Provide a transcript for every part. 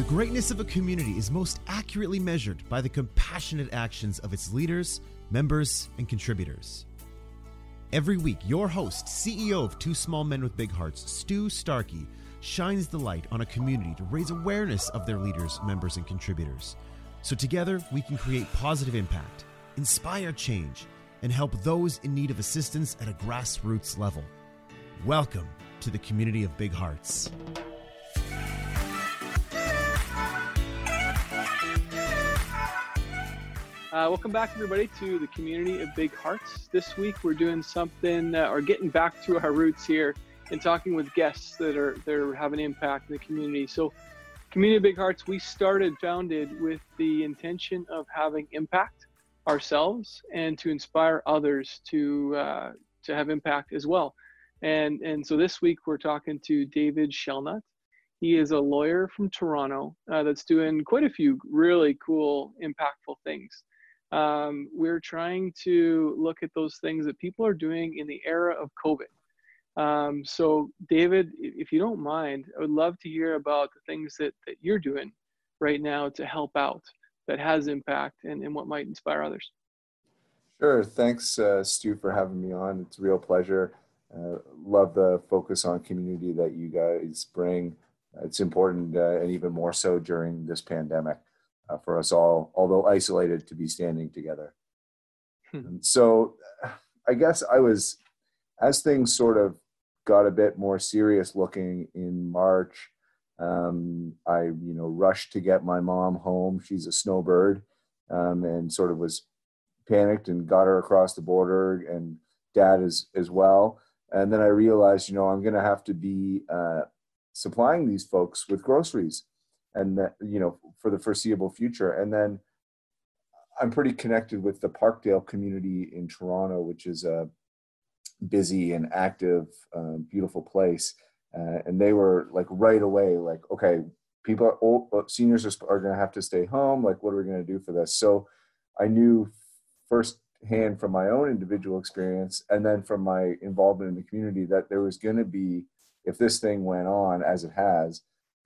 The greatness of a community is most accurately measured by the compassionate actions of its leaders, members, and contributors. Every week, your host, CEO of Two Small Men with Big Hearts, Stu Starkey, shines the light on a community to raise awareness of their leaders, members, and contributors. So together, we can create positive impact, inspire change, and help those in need of assistance at a grassroots level. Welcome to the community of Big Hearts. Uh, welcome back, everybody, to the community of Big Hearts. This week, we're doing something uh, or getting back to our roots here and talking with guests that are that are having impact in the community. So, Community of Big Hearts, we started, founded with the intention of having impact ourselves and to inspire others to uh, to have impact as well. And and so this week we're talking to David Shellnutt. He is a lawyer from Toronto uh, that's doing quite a few really cool, impactful things um, we're trying to look at those things that people are doing in the era of COVID. Um, so, David, if you don't mind, I would love to hear about the things that, that you're doing right now to help out that has impact and, and what might inspire others. Sure. Thanks, uh, Stu, for having me on. It's a real pleasure. Uh, love the focus on community that you guys bring. It's important, uh, and even more so during this pandemic uh, for us all, although isolated, to be standing together. Hmm. So I guess I was, as things sort of got a bit more serious looking in March, um, I, you know, rushed to get my mom home. She's a snowbird um, and sort of was panicked and got her across the border and dad as, as well. And then I realized, you know, I'm going to have to be uh, supplying these folks with groceries and that you know for the foreseeable future. And then i'm pretty connected with the parkdale community in toronto which is a busy and active um, beautiful place. Uh, and they were like right away like okay people are old uh, seniors are, are going to have to stay home. Like what are we going to do for this? So i knew first hand from my own individual experience and then from my involvement in the community that there was going to be if this thing went on as it has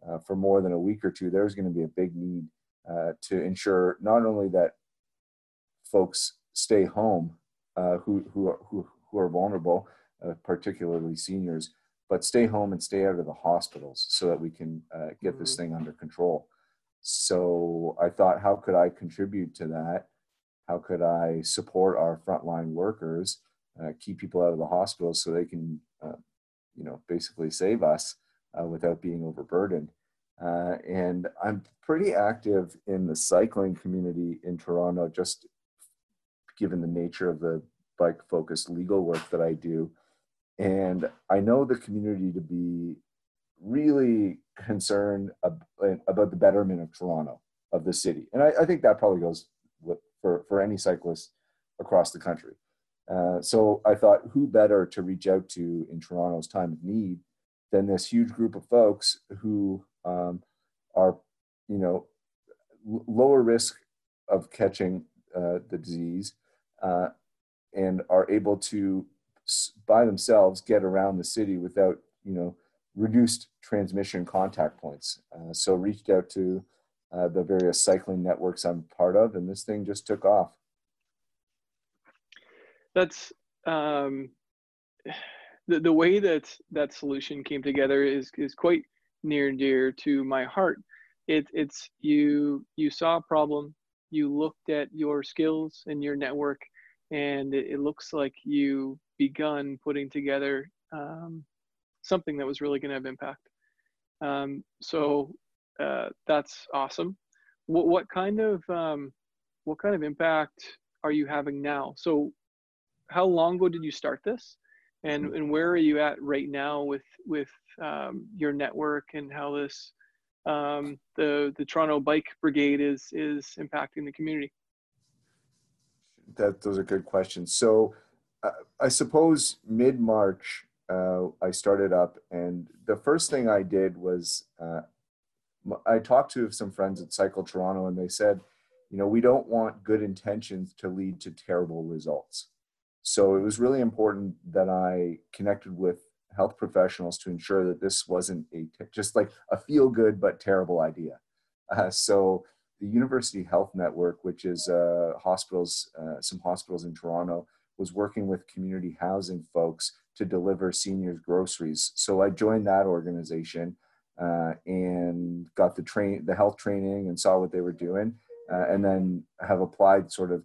uh, for more than a week or two, there's going to be a big need uh, to ensure not only that folks stay home uh, who, who, are, who, who are vulnerable, uh, particularly seniors, but stay home and stay out of the hospitals so that we can uh, get mm-hmm. this thing under control. So I thought, how could I contribute to that? How could I support our frontline workers, uh, keep people out of the hospitals so they can, you know, basically save us? Uh, without being overburdened. Uh, and I'm pretty active in the cycling community in Toronto, just given the nature of the bike focused legal work that I do. And I know the community to be really concerned about the betterment of Toronto, of the city. And I, I think that probably goes with, for, for any cyclist across the country. Uh, so I thought, who better to reach out to in Toronto's time of need than this huge group of folks who um, are, you know, lower risk of catching uh, the disease uh, and are able to by themselves get around the city without, you know, reduced transmission contact points. Uh, so reached out to uh, the various cycling networks I'm part of, and this thing just took off. That's um, the, the way that that solution came together is is quite near and dear to my heart. It, it's you you saw a problem, you looked at your skills and your network, and it, it looks like you begun putting together um, something that was really going to have impact. Um, so uh, that's awesome. What, what kind of um, what kind of impact are you having now? So how long ago did you start this? And and where are you at right now with with um, your network and how this um, the the Toronto Bike Brigade is is impacting the community? That those are good questions. So, uh, I suppose mid March uh, I started up, and the first thing I did was uh, I talked to some friends at Cycle Toronto, and they said, you know, we don't want good intentions to lead to terrible results. So it was really important that I connected with health professionals to ensure that this wasn't a just like a feel good but terrible idea. Uh, so the University Health Network, which is uh, hospitals, uh, some hospitals in Toronto, was working with community housing folks to deliver seniors groceries. So I joined that organization uh, and got the train, the health training, and saw what they were doing, uh, and then have applied sort of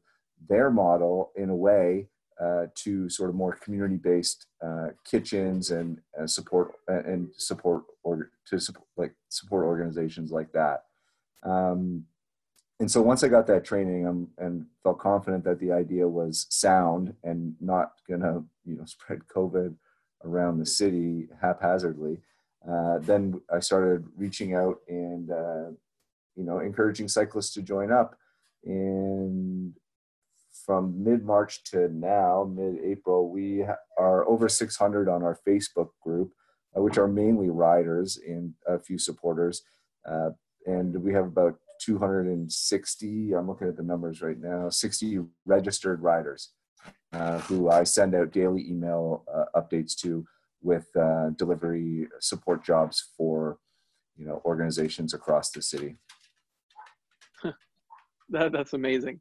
their model in a way uh, to sort of more community-based uh, kitchens and support and support or to support like support organizations like that. Um, and so once I got that training um, and felt confident that the idea was sound and not gonna you know spread COVID around the city haphazardly, uh, then I started reaching out and uh, you know encouraging cyclists to join up. And from mid March to now, mid April, we are over 600 on our Facebook group, uh, which are mainly riders and a few supporters. Uh, and we have about 260 i'm looking at the numbers right now 60 registered riders uh, who i send out daily email uh, updates to with uh, delivery support jobs for you know organizations across the city that, that's amazing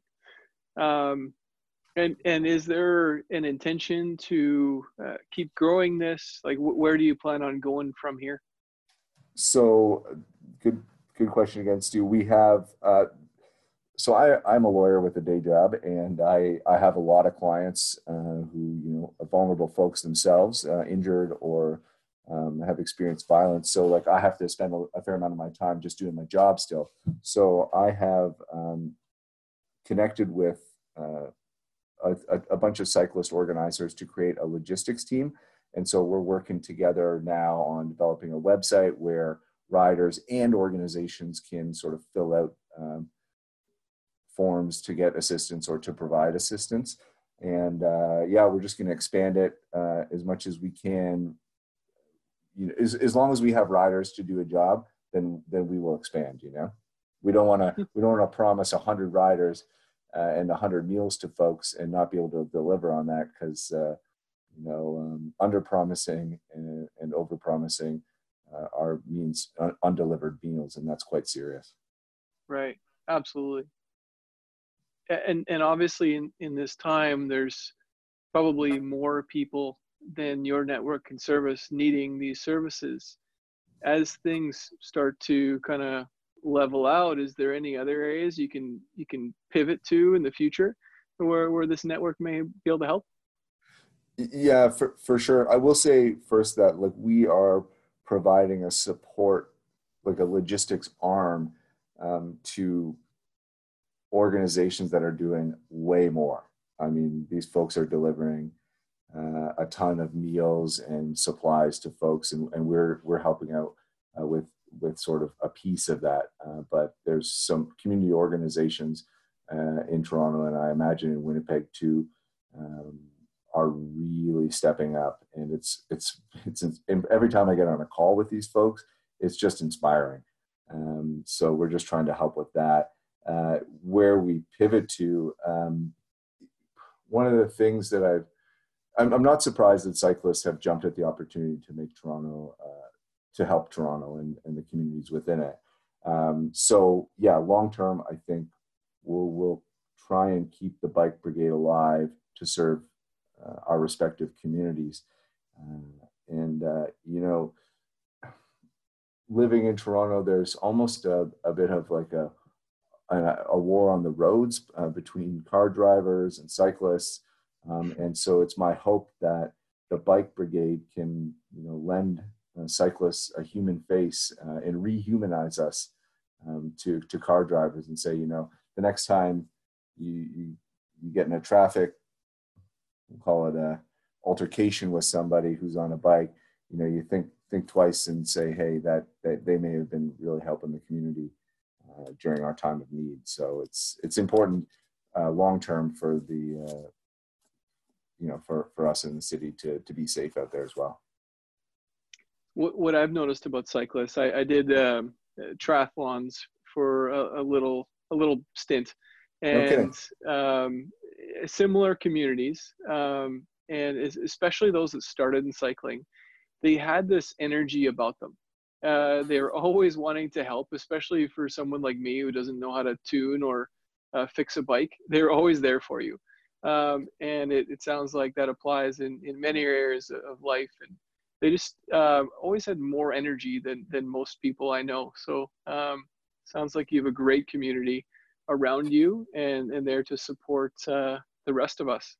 um, and and is there an intention to uh, keep growing this like wh- where do you plan on going from here so good good question again, Stu. We have, uh, so I, I'm a lawyer with a day job, and I, I have a lot of clients uh, who, you know, vulnerable folks themselves, uh, injured or um, have experienced violence. So, like, I have to spend a, a, fair amount of my time just doing my job still. So, I have um, connected with a, a bunch of cyclist organizers to create a logistics team. And so, we're working together now on developing a website where riders and organizations can sort of fill out um, forms to get assistance or to provide assistance. And uh, yeah, we're just going to expand it uh, as much as we can. You know, as, as long as we have riders to do a job, then then we will expand. You know, we don't want to we don't want to promise hundred riders uh, and hundred meals to folks and not be able to deliver on that because uh, you know um, under promising and, and over promising uh, are means un- undelivered meals, and that's quite serious. Right. Absolutely. And and obviously in, in this time, there's probably more people than your network can service needing these services. As things start to kind of level out, is there any other areas you can you can pivot to in the future where where this network may be able to help? Yeah, for for sure. I will say first that like we are providing a support, like a logistics arm um, to organizations that are doing way more. I mean, these folks are delivering uh, a ton of meals and supplies to folks, and, and we're we're helping out uh, with with sort of a piece of that. Uh, but there's some community organizations uh, in Toronto, and I imagine in Winnipeg too, um, are really stepping up and it's it's it's every time i get on a call with these folks it's just inspiring um, so we're just trying to help with that uh, where we pivot to um, one of the things that i've I'm, I'm, not surprised that cyclists have jumped at the opportunity to make toronto uh, to help toronto and, and the communities within it um, so yeah long term i think we'll, we'll try and keep the bike brigade alive to serve uh, our respective communities. Uh, and, uh, you know, living in Toronto, there's almost a, a bit of like a, a, a war on the roads between car drivers and cyclists. Um, and so it's my hope that the bike brigade can, you know, lend uh, cyclists a human face uh, and rehumanize us um, to to car drivers and say, you know, the next time you you, you get in a traffic we'll call it a altercation with somebody who's on a bike, you know, you think think twice and say, hey, that, that they may have been really helping the community uh, during our time of need. So it's it's important uh, long term for the uh, you know for for us in the city to to be safe out there as well. What what I've noticed about cyclists, I, I did um, triathlons for a, a, little a little stint, and um, similar communities, um, and especially those that started in cycling, they had this energy about them. Uh, they're always wanting to help, especially for someone like me who doesn't know how to tune or uh, fix a bike. They're always there for you. Um, and it, it, sounds like that applies in, in many areas of life. And they just uh, always had more energy than, than most people I know. So um, sounds like you have a great community around you and, and there to support uh, the rest of us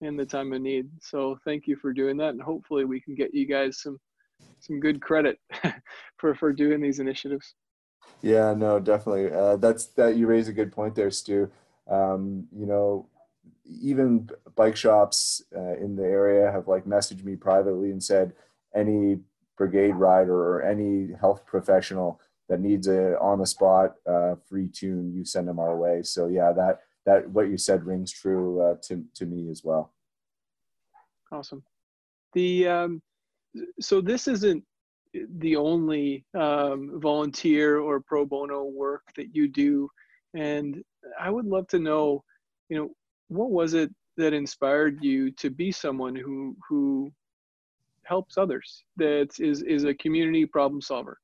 in the time of need. So thank you for doing that. And hopefully we can get you guys some, some good credit for, for doing these initiatives. Yeah, no, definitely. Uh, that's that you raise a good point there, Stu. Um, you know, even bike shops uh, in the area have like messaged me privately and said any brigade rider or any health professional that needs a on the spot uh, free tune, you send them our way. So yeah, that that what you said rings true uh, to to me as well. Awesome. The um, so this isn't the only um, volunteer or pro bono work that you do, and I would love to know, you know, what was it that inspired you to be someone who who helps others that is is a community problem solver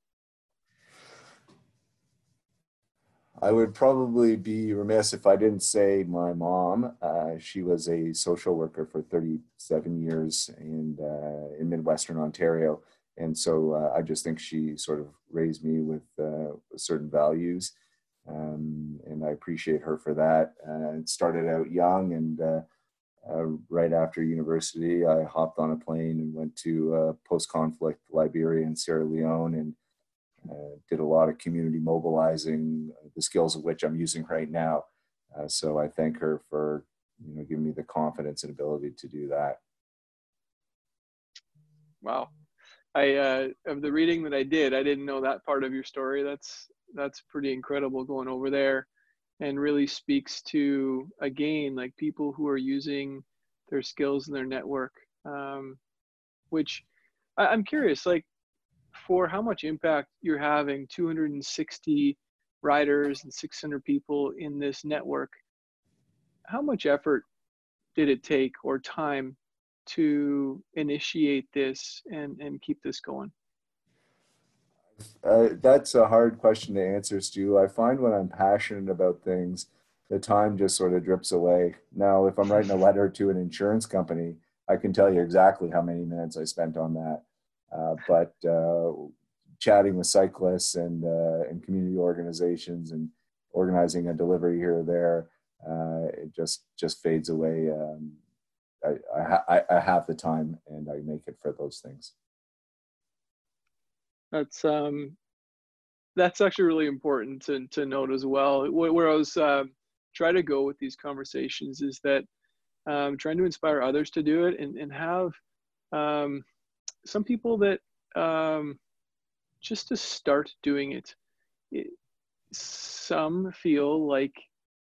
I would probably be remiss if I didn't say my mom. Uh, she was a social worker for 37 years in, uh, in Midwestern Ontario. And so uh, I just think she sort of raised me with uh, certain values. Um, and I appreciate her for that. Uh, it started out young, and uh, right after university, I hopped on a plane and went to post conflict Liberia and Sierra Leone and uh, did a lot of community mobilizing, uh, the skills of which I'm using right now. Uh, so I thank her for you know giving me the confidence and ability to do that. Wow, I uh, of the reading that I did, I didn't know that part of your story. That's that's pretty incredible going over there, and really speaks to again like people who are using their skills and their network. Um, which I, I'm curious, like for how much impact you're having 260 riders and 600 people in this network how much effort did it take or time to initiate this and and keep this going uh, that's a hard question to answer stu i find when i'm passionate about things the time just sort of drips away now if i'm writing a letter to an insurance company i can tell you exactly how many minutes i spent on that uh, but uh, chatting with cyclists and uh, and community organizations and organizing a delivery here or there, it just just fades away. Um, I, I, I have the time and I make it for those things. That's um, that's actually really important to, to note as well. Where I was uh, trying to go with these conversations is that um, trying to inspire others to do it and, and have um, some people that um, just to start doing it, it some feel like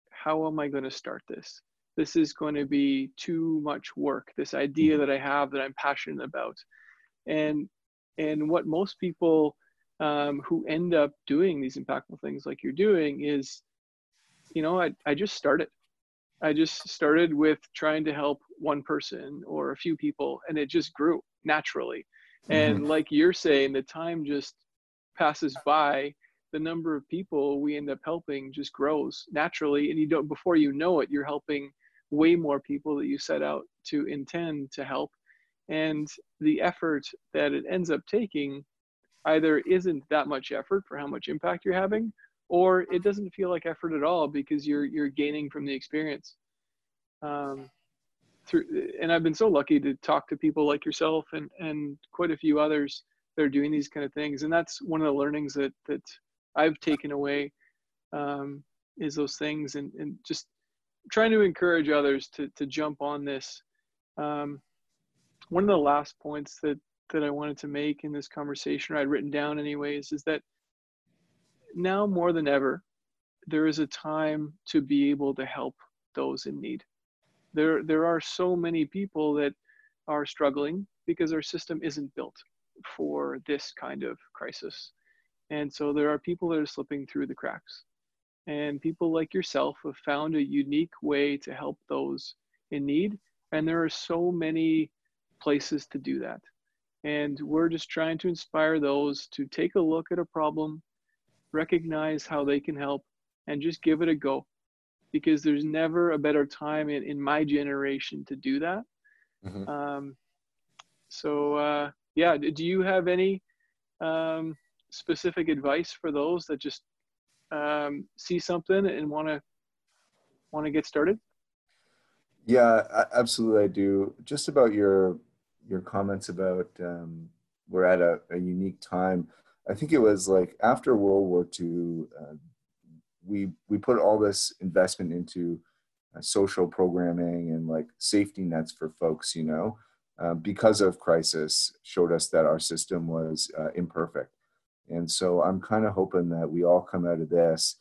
how am i going to start this this is going to be too much work this idea mm-hmm. that i have that i'm passionate about and and what most people um, who end up doing these impactful things like you're doing is you know I, I just started. I just started with trying to help one person or a few people and it just grew naturally. And mm-hmm. like you're saying the time just passes by. The number of people we end up helping just grows naturally and you don't before you know it you're helping way more people that you set out to intend to help and the effort that it ends up taking either isn't that much effort for how much impact you're having or it doesn't feel like effort at all because you're you're gaining from the experience. Um, through and I've been so lucky to talk to people like yourself and and quite a few others that are doing these kind of things. And that's one of the learnings that that I've taken away um, is those things and and just trying to encourage others to to jump on this. Um, one of the last points that that I wanted to make in this conversation or I'd written down anyways is that now more than ever there is a time to be able to help those in need. There there are so many people that are struggling because our system isn't built for this kind of crisis. And so there are people that are slipping through the cracks. And people like yourself have found a unique way to help those in need. And there are so many places to do that And we're just trying to inspire those to take a look at a problem, recognize how they can help, and just give it a go. Because there's never a better time in, in my generation to do that. Mm-hmm. Um, so, uh, yeah, do you have any um, specific advice for those that just um, see something and want to want to get started? Yeah, absolutely, I do. Just about your your comments about um, we're at a, a, unique time. I think it was like after World War II, uh, we we put all this investment into uh, social programming and like safety nets for folks, you know, uh, because of crisis, showed us that our system was uh, imperfect. And so I'm kind of hoping that we all come out of this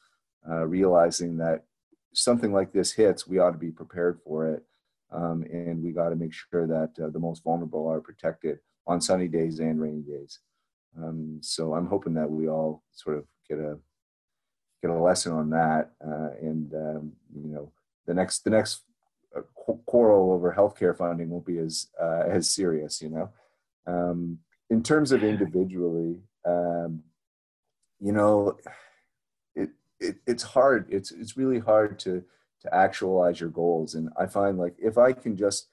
uh, realizing that something like this hits, we ought to be prepared for it. Um, and we got to make sure that uh, the most vulnerable are protected on sunny days and rainy days. Um, so I'm hoping that we all sort of get a get a lesson on that, uh, and um, you know, the next the next uh, quarrel over healthcare funding won't be as uh, as serious. You know, um, in terms of individually, um, you know, it, it it's hard. It's it's really hard to to actualize your goals. And I find like if I can just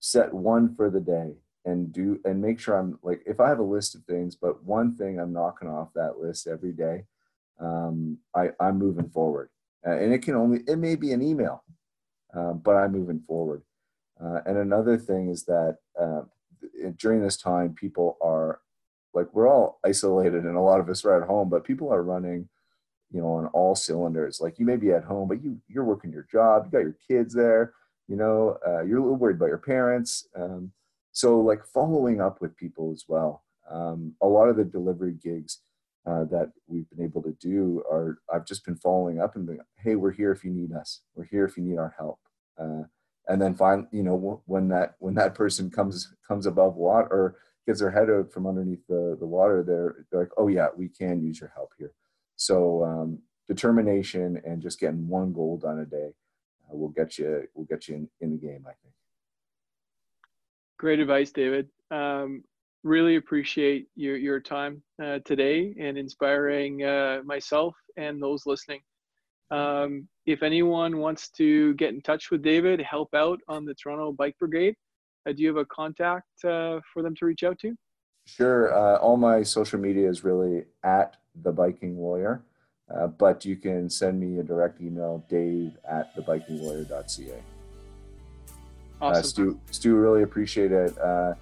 set one for the day and do and make sure I'm like if I have a list of things, but one thing I'm knocking off that list every day, um, I, I'm moving forward. Uh, and it can only it may be an email, uh, but I'm moving forward. Uh, and another thing is that uh, during this time, people are like we're all isolated, and a lot of us are at home, but people are running you know on all cylinders. Like you may be at home but you you're working your job you got your kids there you know uh, you're a little worried about your parents. Um, so like following up with people as well um, a lot of the delivery gigs uh, that we've been able to do are i've just been following up and being hey we're here if you need us. We're here if you need our help. Uh, and then finally, you know when that when that person comes comes above water or gets their head out from underneath the, the water they're, they're like oh yeah we can use your help here so um, determination and just getting one goal done a day uh, will get you will get you in, in the game. I think. Great advice, David. Um, really appreciate your your time uh, today and inspiring uh, myself and those listening. Um, if anyone wants to get in touch with David, help out on the Toronto Bike Brigade, uh, do you have a contact uh, for them to reach out to? Sure. Uh, all my social media is really at the biking lawyer, uh, but you can send me a direct email, dave at thebikinglawyer.ca. Uh, awesome. Uh, Stu, Stu, really appreciate it. Uh,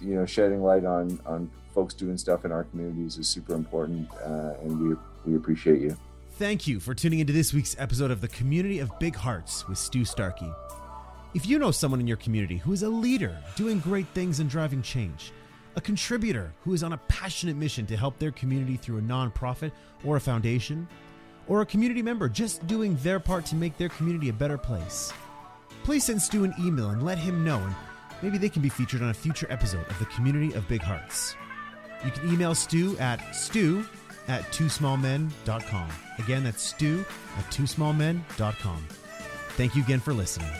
you know, shedding light on on folks doing stuff in our communities is super important, uh, and we we appreciate you. Thank you for tuning into this week's episode of the Community of Big Hearts with Stu Starkey. If you know someone in your community who is a leader doing great things and driving change a contributor who is on a passionate mission to help their community through a nonprofit or a foundation, or a community member just doing their part to make their community a better place. Please send Stu an email and let him know, and maybe they can be featured on a future episode of the Community of Big Hearts. You can email Stu at stu at twosmallmen.com. Again, that's stu at twosmallmen.com. Thank you again for listening.